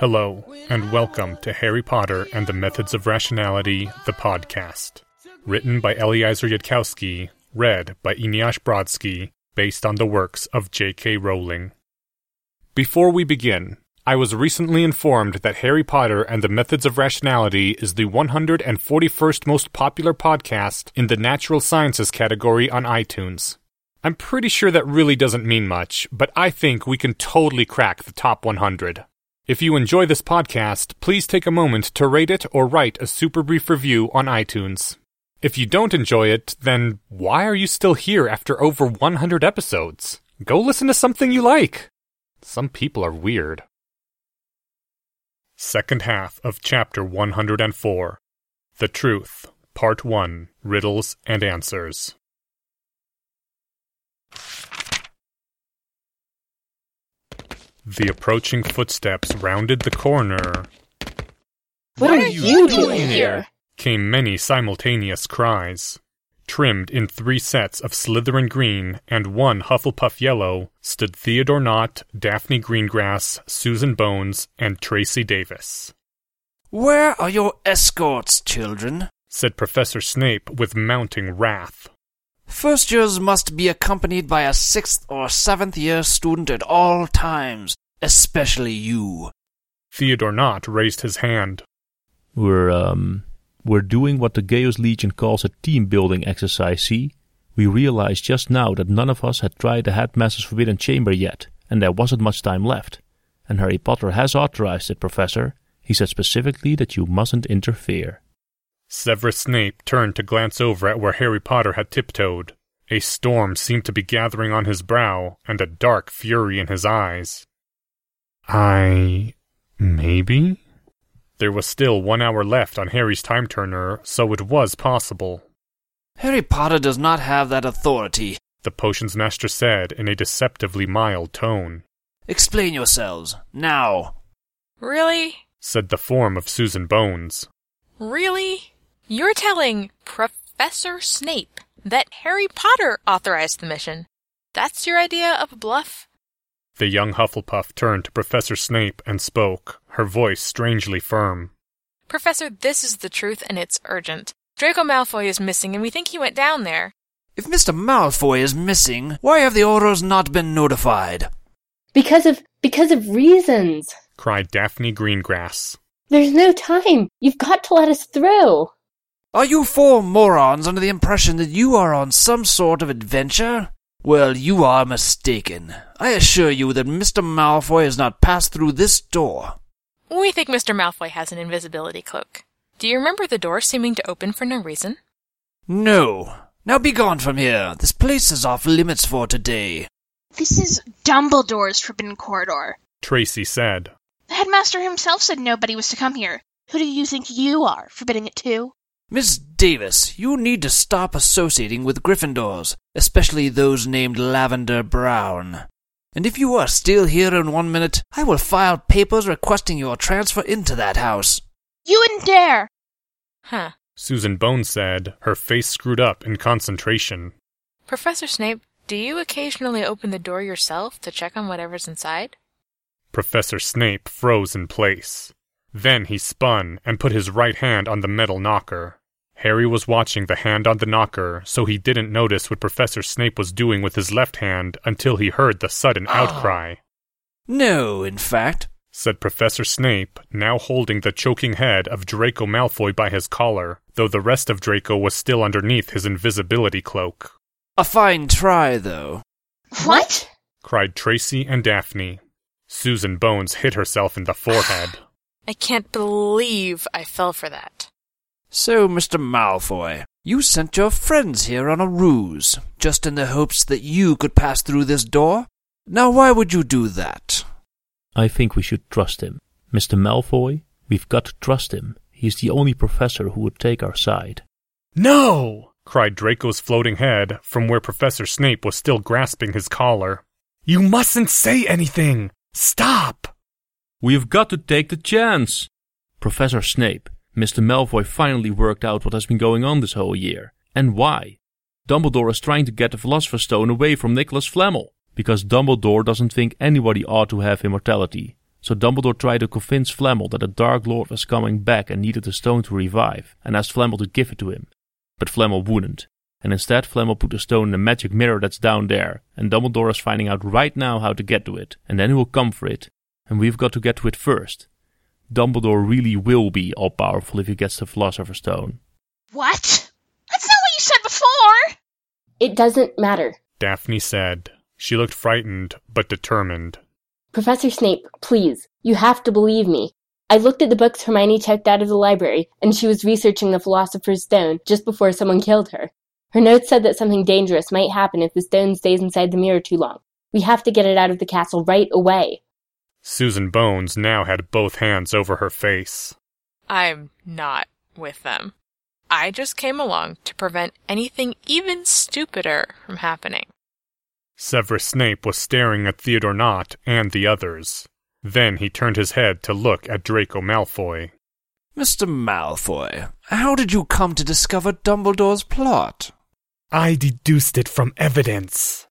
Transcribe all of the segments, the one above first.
Hello, and welcome to Harry Potter and the Methods of Rationality, the podcast. Written by Eliezer Yudkowsky, read by Eneasz Brodsky, based on the works of J.K. Rowling. Before we begin, I was recently informed that Harry Potter and the Methods of Rationality is the 141st most popular podcast in the Natural Sciences category on iTunes. I'm pretty sure that really doesn't mean much, but I think we can totally crack the top 100. If you enjoy this podcast, please take a moment to rate it or write a super brief review on iTunes. If you don't enjoy it, then why are you still here after over 100 episodes? Go listen to something you like. Some people are weird. Second half of chapter 104 The Truth, Part 1 Riddles and Answers. The approaching footsteps rounded the corner. What, are, you doing here? Came many simultaneous cries. Trimmed in three sets of Slytherin green and one Hufflepuff yellow stood Theodore Nott, Daphne Greengrass, Susan Bones, and Tracey Davis. Where are your escorts, children? said Professor Snape with mounting wrath. First years must be accompanied by a sixth or seventh year student at all times, especially you. Theodore Nott raised his hand. We're um we're doing what the Chaos Legion calls a team building exercise, see? We realized just now that none of us had tried the headmaster's forbidden chamber yet, and there wasn't much time left. And Harry Potter has authorized it, Professor. He said specifically that you mustn't interfere. Severus Snape turned to glance over at where Harry Potter had tiptoed. A storm seemed to be gathering on his brow, and a dark fury in his eyes. I. maybe? There was still one hour left on Harry's time turner, so it was possible. Harry Potter does not have that authority. The potions master said in a deceptively mild tone. Explain yourselves, now. Really? said the form of Susan Bones. Really? You're telling Professor Snape that Harry Potter authorized the mission. That's your idea of a bluff? The young Hufflepuff turned to Professor Snape and spoke, her voice strangely firm. Professor, this is the truth and it's urgent. Draco Malfoy is missing and we think he went down there. If Mr. Malfoy is missing, why have the Aurors not been notified? Because of because of reasons. cried Daphne Greengrass. There's no time. You've got to let us through. Are you four morons under the impression that you are on some sort of adventure? Well, you are mistaken. I assure you that Mr. Malfoy has not passed through this door. We think Mr. Malfoy has an invisibility cloak. Do you remember the door seeming to open for no reason? No. Now be gone from here. This place is off limits for today. This is Dumbledore's Forbidden Corridor. Tracey said. The headmaster himself said nobody was to come here. Who do you think you are, forbidding it too? Miss Davis, you need to stop associating with Gryffindors, especially those named Lavender Brown. And if you are still here in one minute, I will file papers requesting your transfer into that house. You wouldn't dare! Huh. Susan Bones said, her face screwed up in concentration. Professor Snape, do you occasionally open the door yourself to check on whatever's inside? Professor Snape froze in place. Then he spun and put his right hand on the metal knocker. Harry was watching the hand on the knocker, so he didn't notice what Professor Snape was doing with his left hand until he heard the sudden ah. outcry. No, in fact. Said Professor Snape, now holding the choking head of Draco Malfoy by his collar, though the rest of Draco was still underneath his invisibility cloak. A fine try, though. What? cried Tracey and Daphne. Susan Bones hit herself in the forehead. I can't believe I fell for that. So, Mr. Malfoy, you sent your friends here on a ruse, just in the hopes that you could pass through this door? Now, why would you do that? I think we should trust him. Mr. Malfoy, we've got to trust him. He's the only professor who would take our side. No! cried Draco's floating head from where Professor Snape was still grasping his collar. You mustn't say anything! Stop! We've got to take the chance! Professor Snape, Mr. Malfoy finally worked out what has been going on this whole year. And why? Dumbledore is trying to get the Philosopher's Stone away from Nicholas Flamel, because Dumbledore doesn't think anybody ought to have immortality. So Dumbledore tried to convince Flamel that the Dark Lord was coming back and needed the stone to revive, and asked Flamel to give it to him. But Flamel wouldn't, and instead Flamel put the stone in the magic mirror that's down there, and Dumbledore is finding out right now how to get to it, and then he will come for it, and we've got to get to it first. Dumbledore really will be all powerful if he gets the Philosopher's Stone. What? That's not what you said before! It doesn't matter. Daphne said. She looked frightened, but determined. Professor Snape, please, you have to believe me. I looked at the books Hermione checked out of the library, and she was researching the Philosopher's Stone just before someone killed her. Her notes said that something dangerous might happen if the stone stays inside the mirror too long. We have to get it out of the castle right away. Susan Bones now had both hands over her face. I'm not with them. I just came along to prevent anything even stupider from happening. Severus Snape was staring at Theodore Nott and the others. Then he turned his head to look at Draco Malfoy. Mr. Malfoy, how did you come to discover Dumbledore's plot? I deduced it from evidence.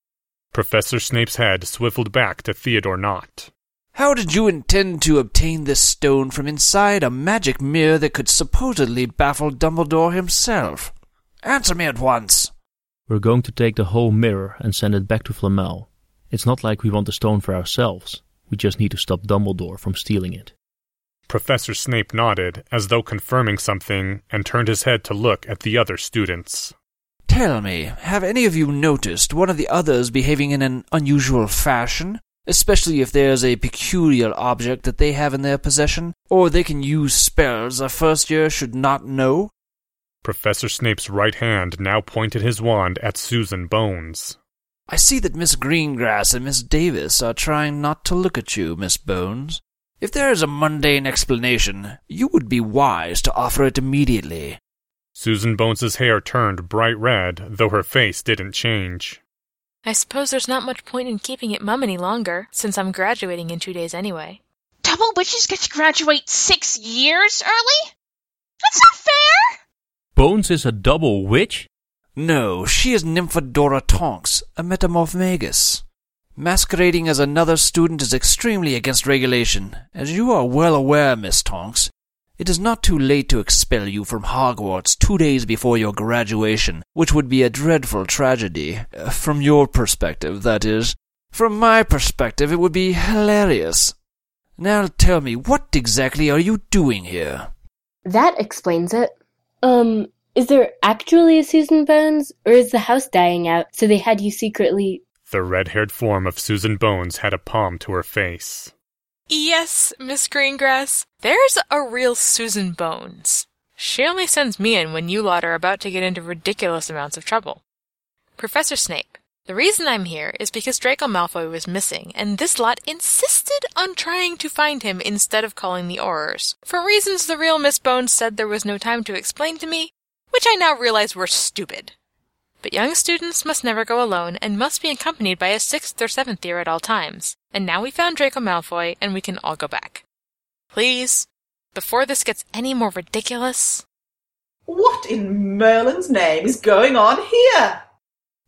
Professor Snape's head swiveled back to Theodore Nott. How did you intend to obtain this stone from inside a magic mirror that could supposedly baffle Dumbledore himself? Answer me at once. We're going to take the whole mirror and send it back to Flamel. It's not like we want the stone for ourselves. We just need to stop Dumbledore from stealing it. Professor Snape nodded, as though confirming something, and turned his head to look at the other students. Tell me, have any of you noticed one of the others behaving in an unusual fashion? Especially if there's a peculiar object that they have in their possession, or they can use spells a first year should not know? Professor Snape's right hand now pointed his wand at Susan Bones. I see that Miss Greengrass and Miss Davis are trying not to look at you, Miss Bones. If there is a mundane explanation, you would be wise to offer it immediately. Susan Bones's hair turned bright red, though her face didn't change. I suppose there's not much point in keeping it mum any longer, since I'm graduating in two days anyway. Double witches get to graduate six years early? That's not fair! Bones is a double witch? No, she is Nymphadora Tonks, a metamorphomagus. Masquerading as another student is extremely against regulation. As you are well aware, Miss Tonks, it is not too late to expel you from Hogwarts two days before your graduation, which would be a dreadful tragedy. Uh, From your perspective, that is. From my perspective, it would be hilarious. Now tell me, what exactly are you doing here? That explains it. Um, is there actually a Susan Bones, or is the house dying out, so they had you secretly. The red haired form of Susan Bones had a palm to her face. Yes, Miss Greengrass, there's a real Susan Bones. She only sends me in when you lot are about to get into ridiculous amounts of trouble. Professor Snape, the reason I'm here is because Draco Malfoy was missing, and this lot insisted on trying to find him instead of calling the Aurors, for reasons the real Miss Bones said there was no time to explain to me, which I now realize were stupid. But young students must never go alone and must be accompanied by a sixth or seventh year at all times. And now we found Draco Malfoy and we can all go back. Please, before this gets any more ridiculous. What in Merlin's name is going on here?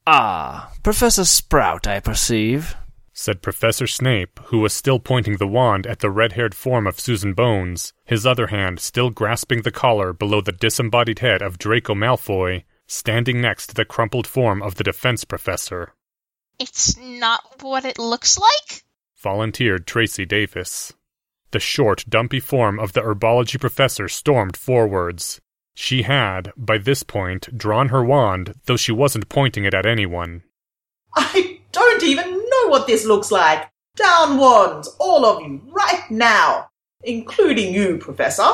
Ah, Professor Sprout, I perceive. Said Professor Snape, who was still pointing the wand at the red haired form of Susan Bones, his other hand still grasping the collar below the disembodied head of Draco Malfoy, standing next to the crumpled form of the defense professor. It's not what it looks like? Volunteered Tracey Davis. The short, dumpy form of the herbology professor stormed forwards. She had, by this point, drawn her wand, though she wasn't pointing it at anyone. I don't even know what this looks like. Down wands, all of you, right now, including you, Professor.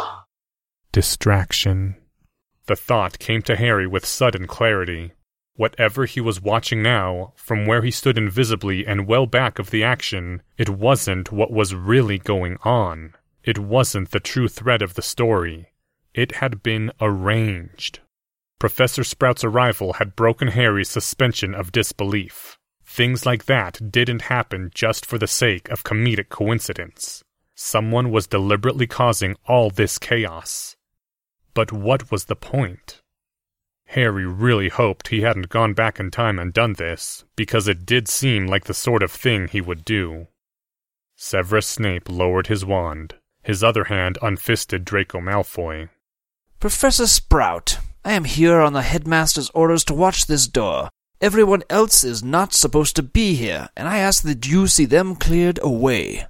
Distraction. The thought came to Harry with sudden clarity. Whatever he was watching now, from where he stood invisibly and well back of the action, it wasn't what was really going on. It wasn't the true thread of the story. It had been arranged. Professor Sprout's arrival had broken Harry's suspension of disbelief. Things like that didn't happen just for the sake of comedic coincidence. Someone was deliberately causing all this chaos. But what was the point? Harry really hoped he hadn't gone back in time and done this, because it did seem like the sort of thing he would do. Severus Snape lowered his wand. His other hand unfisted Draco Malfoy. Professor Sprout, I am here on the headmaster's orders to watch this door. Everyone else is not supposed to be here, and I ask that you see them cleared away.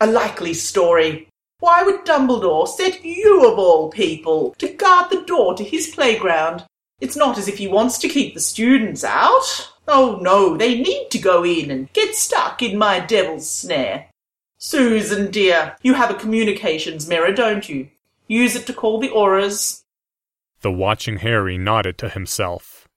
A likely story. Why would Dumbledore set you, of all people, to guard the door to his playground? It's not as if he wants to keep the students out. Oh no, they need to go in and get stuck in my devil's snare. Susan, dear, you have a communications mirror, don't you? Use it to call the Aurors. The watching Harry nodded to himself.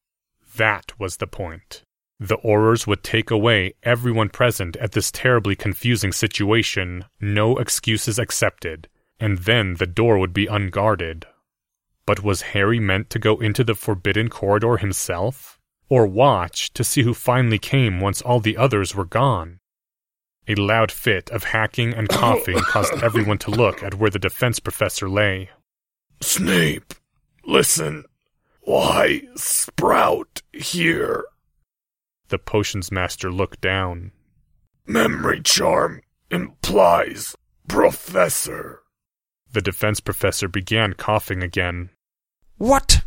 That was the point. The Aurors would take away everyone present at this terribly confusing situation, no excuses accepted, and then the door would be unguarded. But was Harry meant to go into the forbidden corridor himself? Or watch to see who finally came once all the others were gone? A loud fit of hacking and coughing caused everyone to look at where the defense professor lay. Snape, listen. Why, Sprout here? The potions master looked down. Memory charm implies professor. The defense professor began coughing again. What?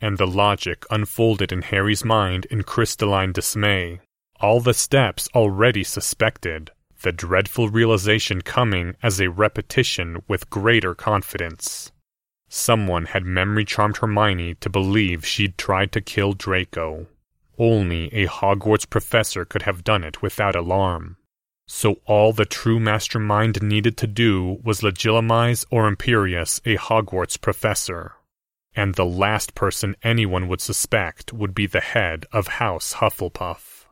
And the logic unfolded in Harry's mind in crystalline dismay. All the steps already suspected, the dreadful realization coming as a repetition with greater confidence. Someone had memory charmed Hermione to believe she'd tried to kill Draco. Only a Hogwarts professor could have done it without alarm. So all the true mastermind needed to do was legitimize or Imperius a Hogwarts professor. And the last person anyone would suspect would be the head of House Hufflepuff.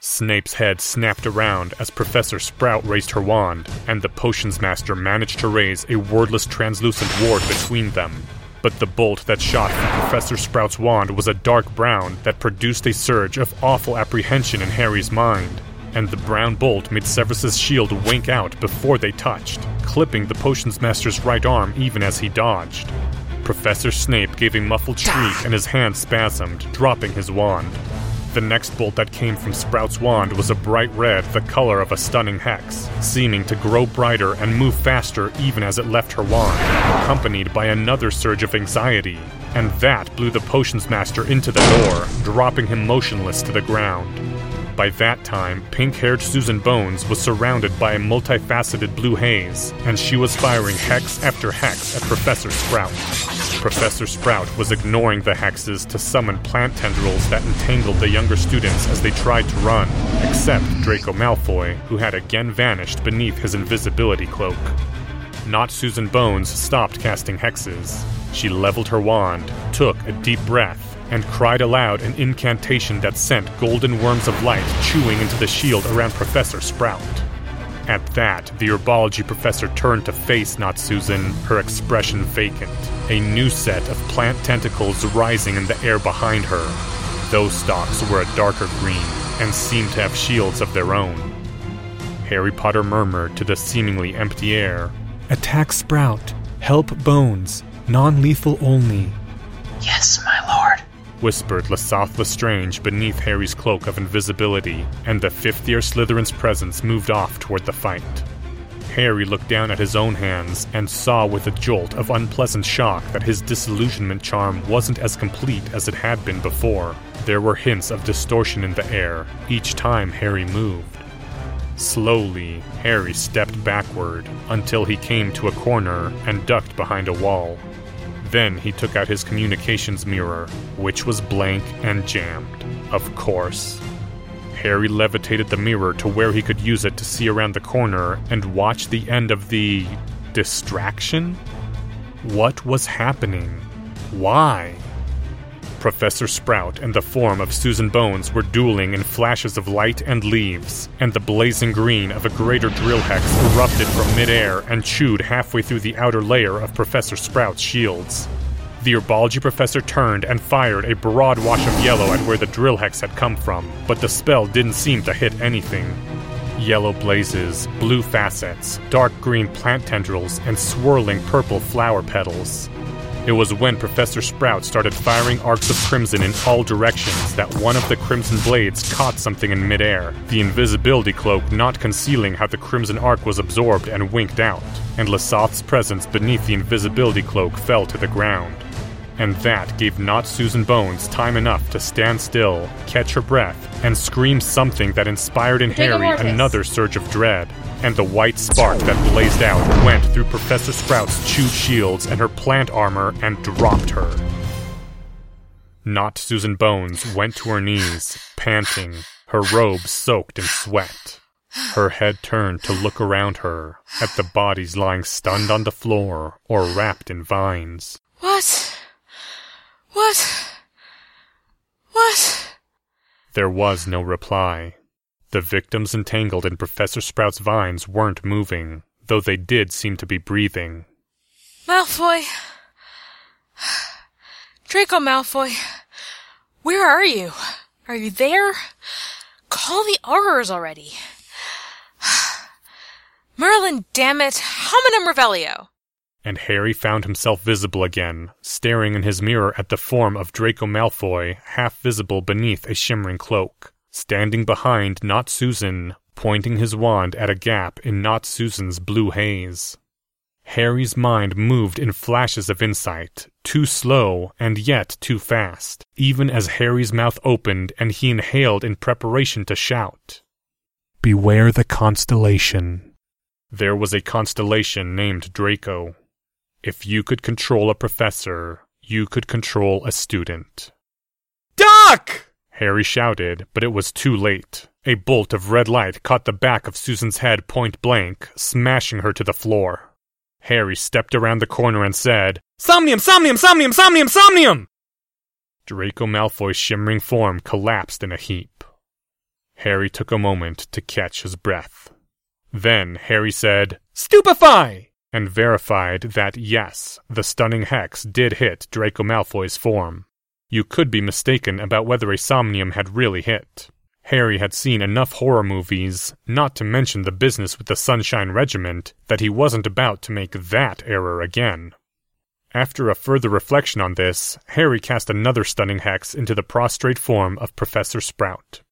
Snape's head snapped around as Professor Sprout raised her wand, and the potions master managed to raise a wordless translucent ward between them. But the bolt that shot from Professor Sprout's wand was a dark brown that produced a surge of awful apprehension in Harry's mind and the brown bolt made Severus's shield wink out before they touched, clipping the potions master's right arm even as he dodged. Professor Snape gave a muffled shriek and his hand spasmed, dropping his wand. The next bolt that came from Sprout's wand was a bright red, the color of a stunning hex, seeming to grow brighter and move faster even as it left her wand, accompanied by another surge of anxiety. And that blew the potions master into the door, dropping him motionless to the ground. By that time, pink haired Susan Bones was surrounded by a multifaceted blue haze, and she was firing hex after hex at Professor Sprout. Professor Sprout was ignoring the hexes to summon plant tendrils that entangled the younger students as they tried to run, except Draco Malfoy, who had again vanished beneath his invisibility cloak. Not Susan Bones stopped casting hexes. She leveled her wand, took a deep breath, and cried aloud an incantation that sent golden worms of light chewing into the shield around Professor Sprout. At that, the herbology professor turned to face Not Susan, her expression vacant, a new set of plant tentacles rising in the air behind her. Those stalks were a darker green and seemed to have shields of their own. Harry Potter murmured to the seemingly empty air Attack Sprout. Help Bones. Non lethal only. Yes, my whispered Lesath Lestrange beneath Harry's cloak of invisibility, and the fifth year Slytherin's presence moved off toward the fight. Harry looked down at his own hands and saw with a jolt of unpleasant shock that his disillusionment charm wasn't as complete as it had been before. There were hints of distortion in the air each time Harry moved. Slowly, Harry stepped backward until he came to a corner and ducked behind a wall. Then he took out his communications mirror, which was blank and jammed. Of course. Harry levitated the mirror to where he could use it to see around the corner and watch the end of the. distraction? What was happening? Why? Professor Sprout and the form of Susan Bones were dueling in flashes of light and leaves, and the blazing green of a greater drill hex erupted from midair and chewed halfway through the outer layer of Professor Sprout's shields. The herbology professor turned and fired a broad wash of yellow at where the drill hex had come from, but the spell didn't seem to hit anything. Yellow blazes, blue facets, dark green plant tendrils, and swirling purple flower petals. It was when Professor Sprout started firing arcs of crimson in all directions that one of the crimson blades caught something in midair, the invisibility cloak not concealing how the crimson arc was absorbed and winked out, and Lesath's presence beneath the invisibility cloak fell to the ground. And that gave not Susan Bones time enough to stand still, catch her breath, and scream something that inspired in Harry another surge of dread. And the white spark that blazed out went through Professor Sprout's chewed shields and her plant armor and dropped her. Not Susan Bones went to her knees, panting, her robe soaked in sweat. Her head turned to look around her at the bodies lying stunned on the floor or wrapped in vines. What? What? What? There was no reply. The victims entangled in Professor Sprout's vines weren't moving, though they did seem to be breathing. Malfoy. Draco Malfoy. Where are you? Are you there? Call the Aurors already. Merlin, damn it. Homenum Revelio. And Harry found himself visible again, staring in his mirror at the form of Draco Malfoy, half visible beneath a shimmering cloak, standing behind Not Susan, pointing his wand at a gap in Not Susan's blue haze. Harry's mind moved in flashes of insight, too slow and yet too fast, even as Harry's mouth opened and he inhaled in preparation to shout. Beware the constellation. There was a constellation named Draco. If you could control a professor, you could control a student. Doc! Harry shouted, but it was too late. A bolt of red light caught the back of Susan's head point blank, smashing her to the floor. Harry stepped around the corner and said, Somnium, somnium, somnium, somnium, somnium! Draco Malfoy's shimmering form collapsed in a heap. Harry took a moment to catch his breath. Then Harry said, Stupefy! And verified that yes, the stunning hex did hit Draco Malfoy's form. You could be mistaken about whether a somnium had really hit. Harry had seen enough horror movies, not to mention the business with the Sunshine Regiment, that he wasn't about to make that error again. After a further reflection on this, Harry cast another stunning hex into the prostrate form of Professor Sprout.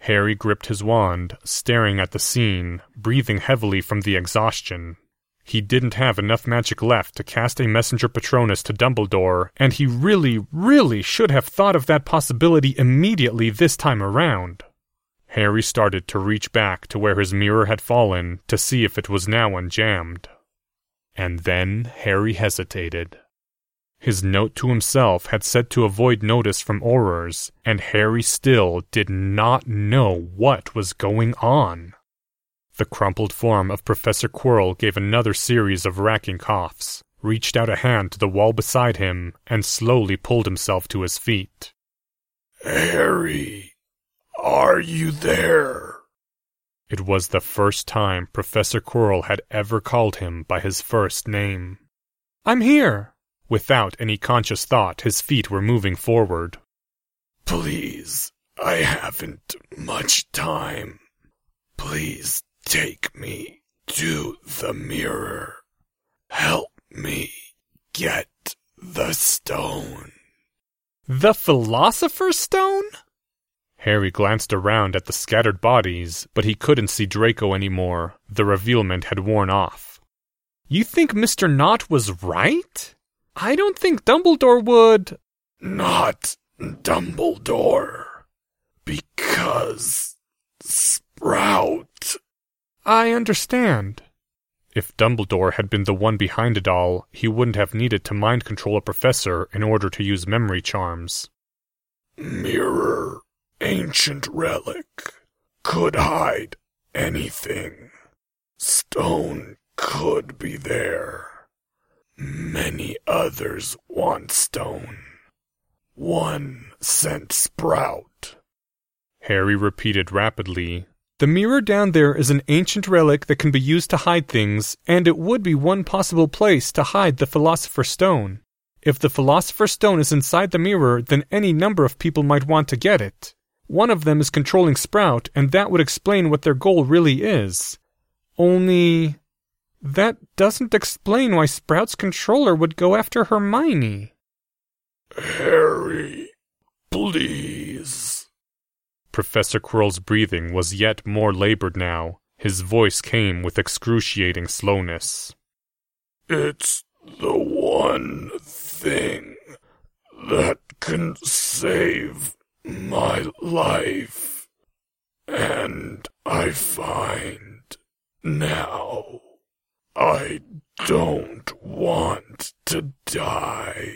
Harry gripped his wand, staring at the scene, breathing heavily from the exhaustion. He didn't have enough magic left to cast a messenger Patronus to Dumbledore, and he really, really should have thought of that possibility immediately this time around. Harry started to reach back to where his mirror had fallen to see if it was now unjammed. And then Harry hesitated. His note to himself had said to avoid notice from Aurors, and Harry still did not know what was going on. The crumpled form of Professor Quirrell gave another series of racking coughs, reached out a hand to the wall beside him, and slowly pulled himself to his feet. Harry, are you there? It was the first time Professor Quirrell had ever called him by his first name. I'm here. Without any conscious thought, his feet were moving forward. Please, I haven't much time. Please take me to the mirror. Help me get the stone. The Philosopher's Stone? Harry glanced around at the scattered bodies, but he couldn't see Draco anymore. The revealment had worn off. You think Mr. Nott was right? I don't think Dumbledore would. Not Dumbledore. Because Sprout. I understand. If Dumbledore had been the one behind it all, he wouldn't have needed to mind control a professor in order to use memory charms. Mirror. Ancient relic. Could hide anything. Stone could be there. Many others want stone. One sent Sprout. Harry repeated rapidly, The mirror down there is an ancient relic that can be used to hide things, and it would be one possible place to hide the Philosopher's Stone. If the Philosopher's Stone is inside the mirror, then any number of people might want to get it. One of them is controlling Sprout, and that would explain what their goal really is. Only. That doesn't explain why Sprout's controller would go after Hermione. Harry, please. Professor Quirrell's breathing was yet more labored now. His voice came with excruciating slowness. It's the one thing that can save my life. And I find now I don't want to die.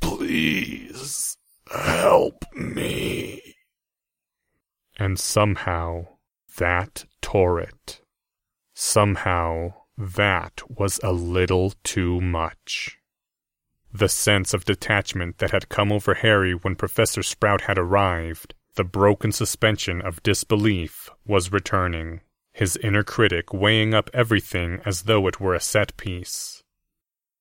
Please help me. And somehow that tore it. Somehow that was a little too much. The sense of detachment that had come over Harry when Professor Sprout had arrived, the broken suspension of disbelief, was returning, his inner critic weighing up everything as though it were a set piece.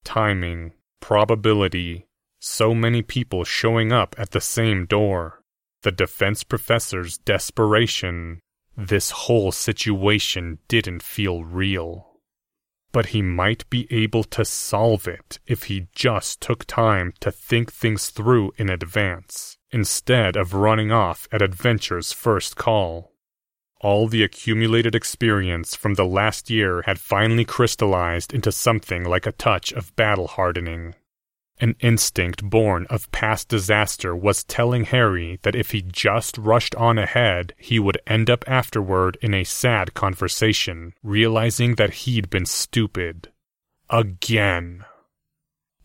Timing, probability, so many people showing up at the same door, the defense professor's desperation. This whole situation didn't feel real but he might be able to solve it if he just took time to think things through in advance, instead of running off at adventure's first call. All the accumulated experience from the last year had finally crystallized into something like a touch of battle hardening. An instinct born of past disaster was telling Harry that if he just rushed on ahead, he would end up afterward in a sad conversation, realizing that he'd been stupid. Again.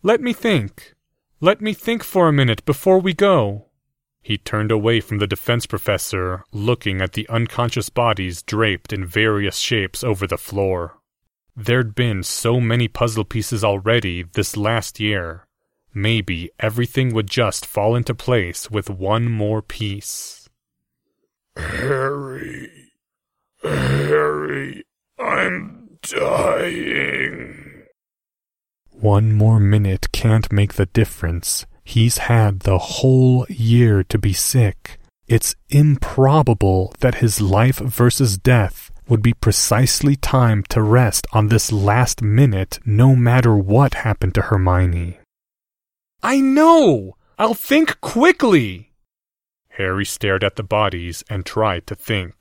Let me think. Let me think for a minute before we go. He turned away from the defense professor, looking at the unconscious bodies draped in various shapes over the floor. There'd been so many puzzle pieces already this last year Maybe everything would just fall into place with one more piece. Harry. Harry, I'm dying. One more minute can't make the difference. He's had the whole year to be sick. It's improbable that his life versus death would be precisely timed to rest on this last minute no matter what happened to Hermione. I know! I'll think quickly! Harry stared at the bodies and tried to think.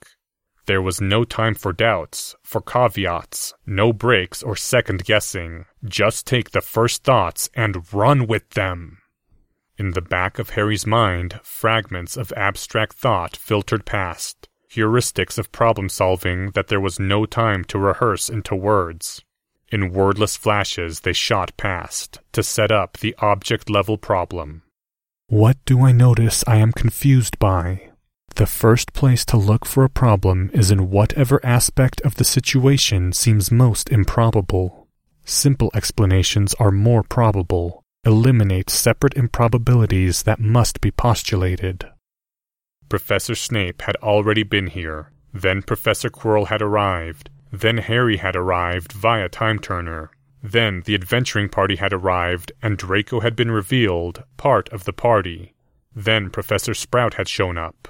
There was no time for doubts, for caveats, no breaks or second guessing. Just take the first thoughts and run with them. In the back of Harry's mind, fragments of abstract thought filtered past, heuristics of problem solving that there was no time to rehearse into words. In wordless flashes, they shot past to set up the object level problem. What do I notice I am confused by? The first place to look for a problem is in whatever aspect of the situation seems most improbable. Simple explanations are more probable, eliminate separate improbabilities that must be postulated. Professor Snape had already been here. Then Professor Quirrell had arrived, then Harry had arrived via Time Turner. Then the adventuring party had arrived, and Draco had been revealed, part of the party. Then Professor Sprout had shown up.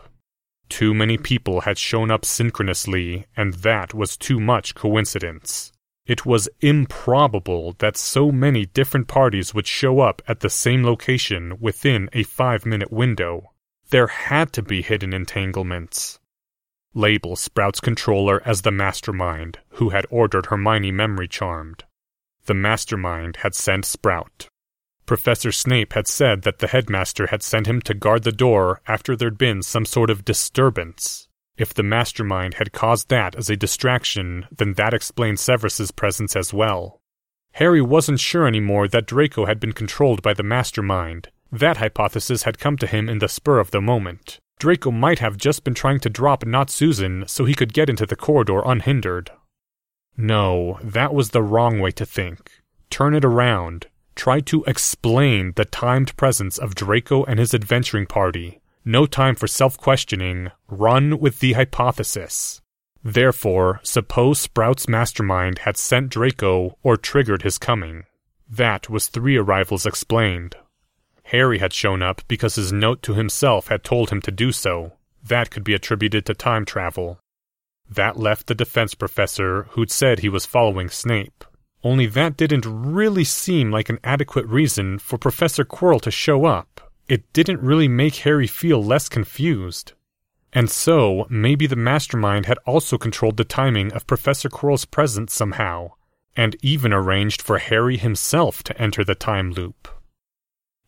Too many people had shown up synchronously, and that was too much coincidence. It was improbable that so many different parties would show up at the same location within a five minute window. There had to be hidden entanglements label Sprout's controller as the mastermind who had ordered Hermione memory charmed. The mastermind had sent Sprout. Professor Snape had said that the headmaster had sent him to guard the door after there'd been some sort of disturbance. If the mastermind had caused that as a distraction, then that explained Severus's presence as well. Harry wasn't sure anymore that Draco had been controlled by the mastermind. That hypothesis had come to him in the spur of the moment. Draco might have just been trying to drop Not Susan so he could get into the corridor unhindered. No, that was the wrong way to think. Turn it around. Try to explain the timed presence of Draco and his adventuring party. No time for self questioning. Run with the hypothesis. Therefore, suppose Sprout's mastermind had sent Draco or triggered his coming. That was three arrivals explained. Harry had shown up because his note to himself had told him to do so. That could be attributed to time travel. That left the defense professor who'd said he was following Snape. Only that didn't really seem like an adequate reason for Professor Quirrell to show up. It didn't really make Harry feel less confused. And so, maybe the mastermind had also controlled the timing of Professor Quirrell's presence somehow, and even arranged for Harry himself to enter the time loop.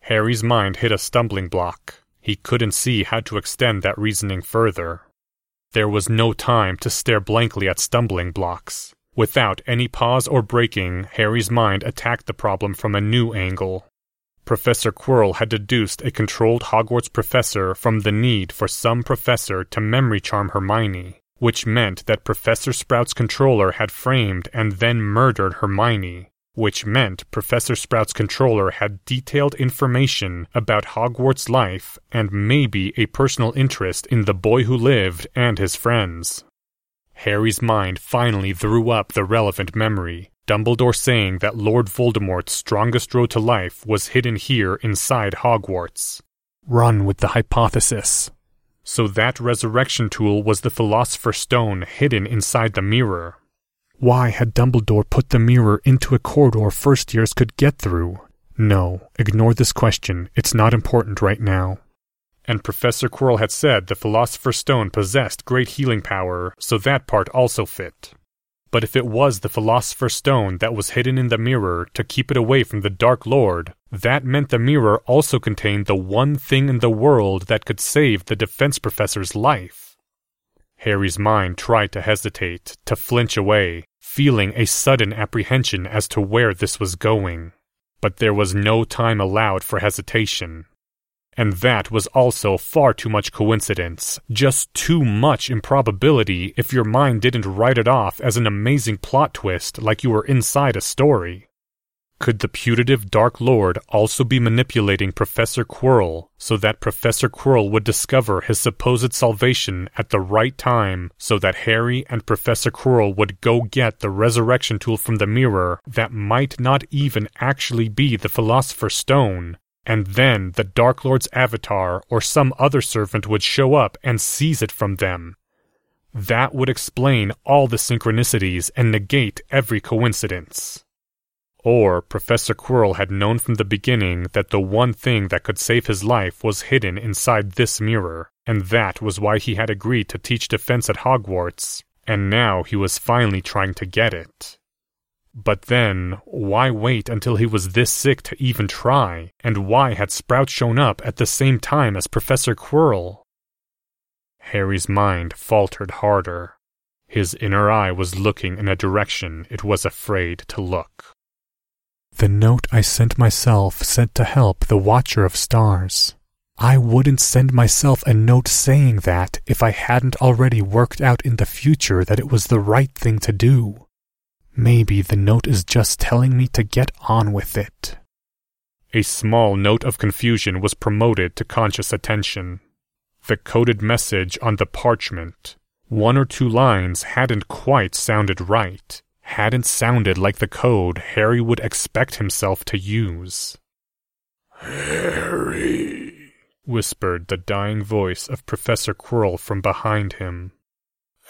Harry's mind hit a stumbling block. He couldn't see how to extend that reasoning further. There was no time to stare blankly at stumbling blocks. Without any pause or breaking, Harry's mind attacked the problem from a new angle. Professor Quirrell had deduced a controlled Hogwarts professor from the need for some professor to memory charm Hermione, which meant that Professor Sprout's controller had framed and then murdered Hermione, which meant Professor Sprout's controller had detailed information about Hogwarts life and maybe a personal interest in the boy who lived and his friends. Harry's mind finally threw up the relevant memory, Dumbledore saying that Lord Voldemort's strongest road to life was hidden here inside Hogwarts. Run with the hypothesis. So that resurrection tool was the Philosopher's Stone hidden inside the mirror. Why had Dumbledore put the mirror into a corridor first years could get through? No, ignore this question. It's not important right now. And Professor Quirrell had said the Philosopher's Stone possessed great healing power, so that part also fit. But if it was the Philosopher's Stone that was hidden in the mirror to keep it away from the Dark Lord, that meant the mirror also contained the one thing in the world that could save the defense professor's life. Harry's mind tried to hesitate, to flinch away, feeling a sudden apprehension as to where this was going. But there was no time allowed for hesitation. And that was also far too much coincidence, just too much improbability if your mind didn't write it off as an amazing plot twist like you were inside a story. Could the putative Dark Lord also be manipulating Professor Quirrell so that Professor Quirrell would discover his supposed salvation at the right time so that Harry and Professor Quirrell would go get the resurrection tool from the mirror that might not even actually be the Philosopher's Stone? And then the Dark Lord's avatar or some other servant would show up and seize it from them. That would explain all the synchronicities and negate every coincidence. Or Professor Quirrell had known from the beginning that the one thing that could save his life was hidden inside this mirror, and that was why he had agreed to teach defense at Hogwarts, and now he was finally trying to get it. But then, why wait until he was this sick to even try, and why had Sprout shown up at the same time as Professor Quirrell? Harry's mind faltered harder. His inner eye was looking in a direction it was afraid to look. The note I sent myself said to help the Watcher of Stars. I wouldn't send myself a note saying that if I hadn't already worked out in the future that it was the right thing to do. Maybe the note is just telling me to get on with it. A small note of confusion was promoted to conscious attention. The coded message on the parchment, one or two lines hadn't quite sounded right hadn't sounded like the code Harry would expect himself to use. Harry, whispered the dying voice of Professor Quirrell from behind him.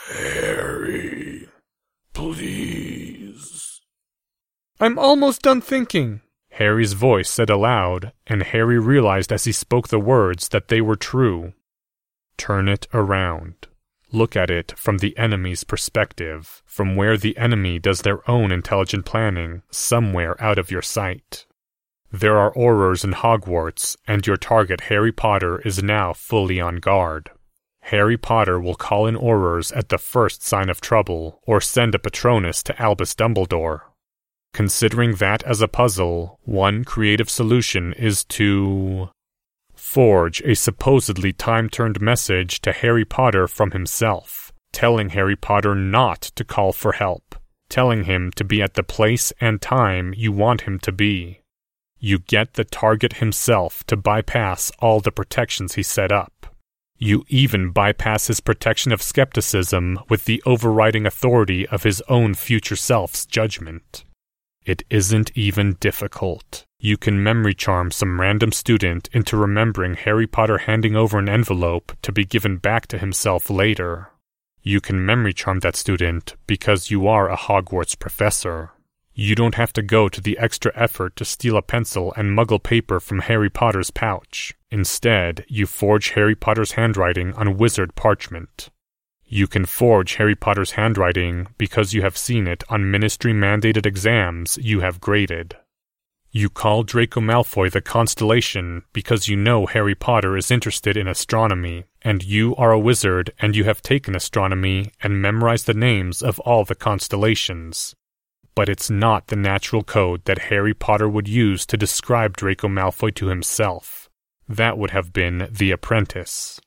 Harry, please. I'm almost done thinking. Harry's voice said aloud, and Harry realized as he spoke the words that they were true. Turn it around. Look at it from the enemy's perspective, from where the enemy does their own intelligent planning, somewhere out of your sight. There are Aurors in Hogwarts, and your target Harry Potter is now fully on guard. Harry Potter will call in Aurors at the first sign of trouble, or send a Patronus to Albus Dumbledore. Considering that as a puzzle, one creative solution is to forge a supposedly time turned message to Harry Potter from himself, telling Harry Potter not to call for help, telling him to be at the place and time you want him to be. You get the target himself to bypass all the protections he set up. You even bypass his protection of skepticism with the overriding authority of his own future self's judgment. It isn't even difficult. You can memory charm some random student into remembering Harry Potter handing over an envelope to be given back to himself later. You can memory charm that student because you are a Hogwarts professor. You don't have to go to the extra effort to steal a pencil and muggle paper from Harry Potter's pouch. Instead, you forge Harry Potter's handwriting on wizard parchment. You can forge Harry Potter's handwriting because you have seen it on ministry mandated exams you have graded. You call Draco Malfoy the constellation because you know Harry Potter is interested in astronomy, and you are a wizard and you have taken astronomy and memorized the names of all the constellations. But it's not the natural code that Harry Potter would use to describe Draco Malfoy to himself. That would have been The Apprentice.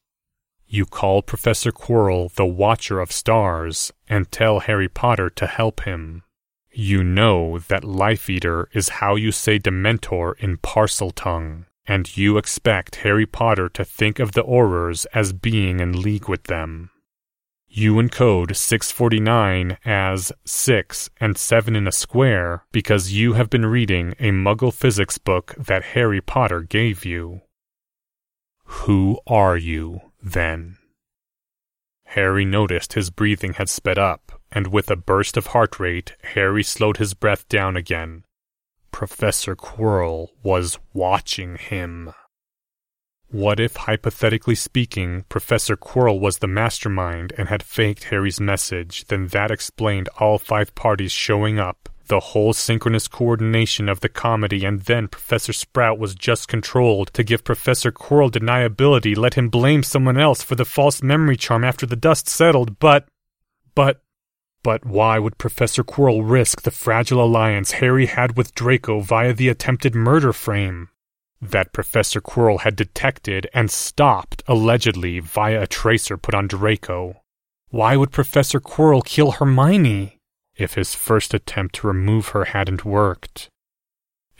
You call Professor Quirrell the Watcher of Stars and tell Harry Potter to help him. You know that Life Eater is how you say Dementor in Parseltongue, and you expect Harry Potter to think of the Aurors as being in league with them. You encode 649 as 6 and 7 in a square because you have been reading a Muggle physics book that Harry Potter gave you. Who are you, then? Harry noticed his breathing had sped up, and with a burst of heart rate, Harry slowed his breath down again. Professor Quirrell was watching him. What if, hypothetically speaking, Professor Quirrell was the mastermind and had faked Harry's message? Then that explained all five parties showing up, the whole synchronous coordination of the comedy, and then Professor Sprout was just controlled to give Professor Quirrell deniability, let him blame someone else for the false memory charm after the dust settled, but. But. But why would Professor Quirrell risk the fragile alliance Harry had with Draco via the attempted murder frame? That Professor Quirrell had detected and stopped, allegedly, via a tracer put on Draco. Why would Professor Quirrell kill Hermione? if his first attempt to remove her hadn't worked.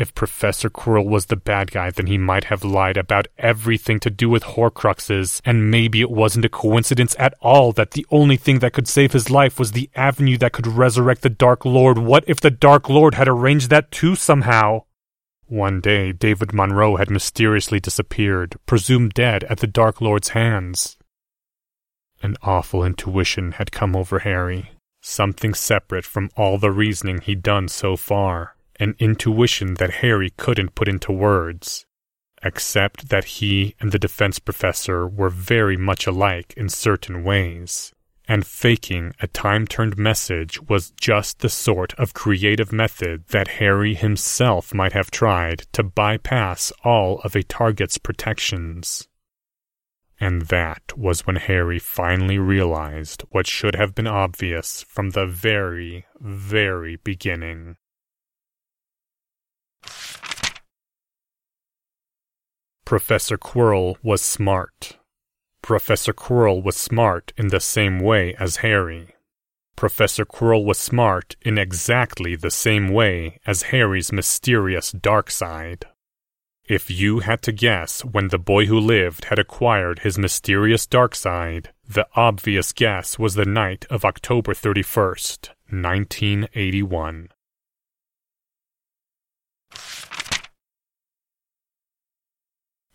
If Professor Quirrell was the bad guy, then he might have lied about everything to do with Horcruxes, and maybe it wasn't a coincidence at all that the only thing that could save his life was the avenue that could resurrect the Dark Lord. What if the Dark Lord had arranged that too somehow? One day, David Monroe had mysteriously disappeared, presumed dead at the Dark Lord's hands. An awful intuition had come over Harry. Something separate from all the reasoning he'd done so far. An intuition that Harry couldn't put into words. Except that he and the defense professor were very much alike in certain ways. And faking a time turned message was just the sort of creative method that Harry himself might have tried to bypass all of a target's protections. And that was when Harry finally realized what should have been obvious from the very, very beginning. Professor Quirrell was smart. Professor Quirrell was smart in the same way as Harry. Professor Quirrell was smart in exactly the same way as Harry's mysterious dark side. If you had to guess when the boy who lived had acquired his mysterious dark side, the obvious guess was the night of October 31st, 1981.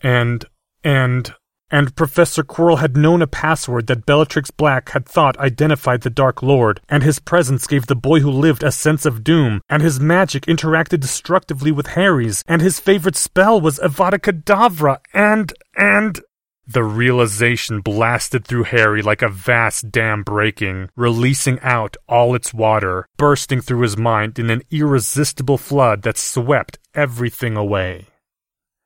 And, and, and Professor Quirrell had known a password that Bellatrix Black had thought identified the Dark Lord, and his presence gave the boy who lived a sense of doom, and his magic interacted destructively with Harry's, and his favorite spell was Avada Kedavra, and, and... The realization blasted through Harry like a vast dam breaking, releasing out all its water, bursting through his mind in an irresistible flood that swept everything away.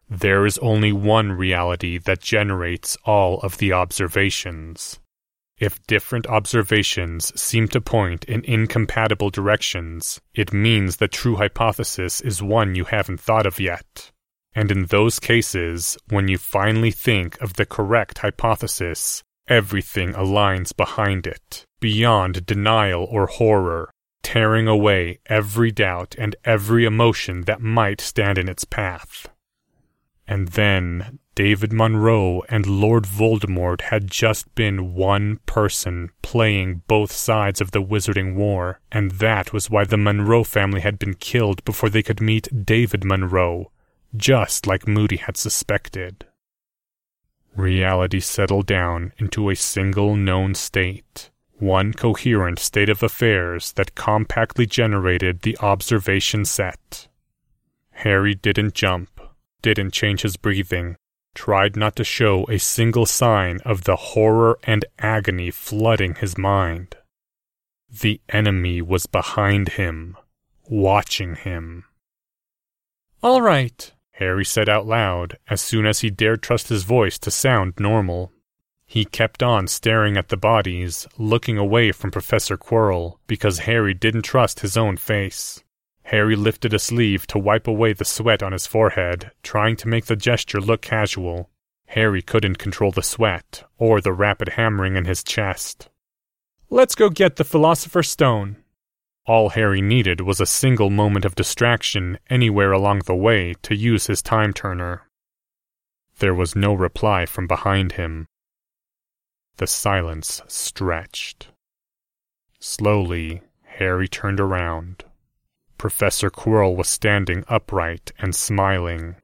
There is only one reality that generates all of the observations. If different observations seem to point in incompatible directions, it means the true hypothesis is one you haven't thought of yet. And in those cases, when you finally think of the correct hypothesis, everything aligns behind it, beyond denial or horror, tearing away every doubt and every emotion that might stand in its path. And then David Monroe and Lord Voldemort had just been one person playing both sides of the Wizarding War, and that was why the Monroe family had been killed before they could meet David Monroe, just like Moody had suspected. Reality settled down into a single known state, One coherent state of affairs that compactly generated the observation set. Harry didn't jump, didn't change his breathing, tried not to show a single sign of the horror and agony flooding his mind. The enemy was behind him, watching him. All right, Harry said out loud as soon as he dared trust his voice to sound normal. He kept on staring at the bodies, looking away from Professor Quirrell, because Harry didn't trust his own face. Harry lifted a sleeve to wipe away the sweat on his forehead, trying to make the gesture look casual. Harry couldn't control the sweat, or the rapid hammering in his chest. Let's go get the Philosopher's Stone. All Harry needed was a single moment of distraction anywhere along the way to use his time turner. There was no reply from behind him. The silence stretched. Slowly, Harry turned around. Professor Quirrell was standing upright and smiling.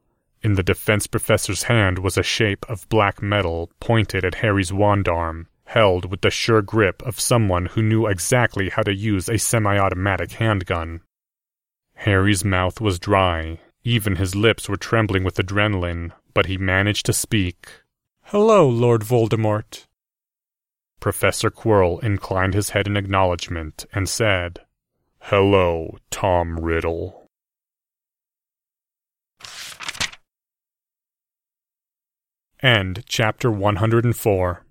In the defense professor's hand was a shape of black metal pointed at Harry's wand arm, held with the sure grip of someone who knew exactly how to use a semi automatic handgun. Harry's mouth was dry, even his lips were trembling with adrenaline, but he managed to speak. Hello, Lord Voldemort. Professor Quirrell inclined his head in acknowledgement and said, Hello, Tom Riddle. End chapter 104.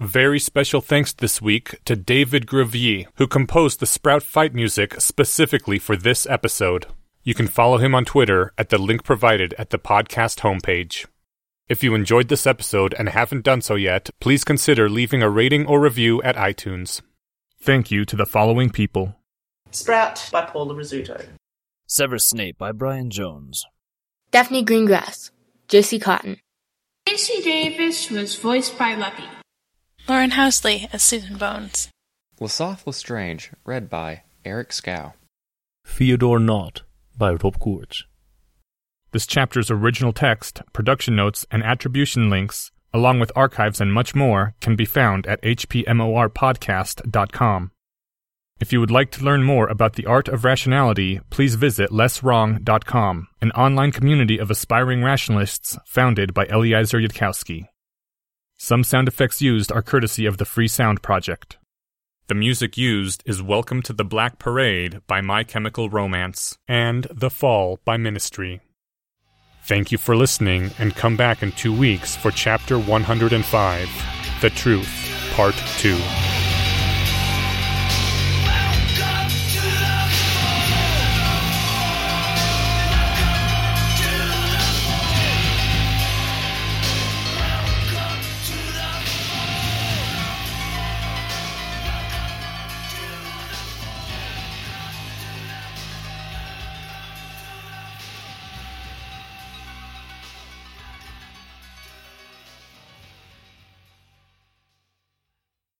Very special thanks this week to David Gravier, who composed the Sprout fight music specifically for this episode. You can follow him on Twitter at the link provided at the podcast homepage. If you enjoyed this episode and haven't done so yet, please consider leaving a rating or review at iTunes. Thank you to the following people Sprout by Paula Rizzuto. Severus Snape by Brian Jones. Daphne Greengrass. Josie Cotton. Casey Davis was voiced by Lucky. Lauren Housley as Susan Bones. Lesath Lestrange, read by Eric Scow. Theodore Nott by Rob Koorts. This chapter's original text, production notes, and attribution links, along with archives and much more, can be found at hpmorpodcast.com. If you would like to learn more about the art of rationality, please visit lesswrong.com, an online community of aspiring rationalists founded by Eliezer Yudkowsky. Some sound effects used are courtesy of the Free Sound Project. The music used is Welcome to the Black Parade by My Chemical Romance and The Fall by Ministry. Thank you for listening and come back in two weeks for Chapter 105 The Truth, Part 2.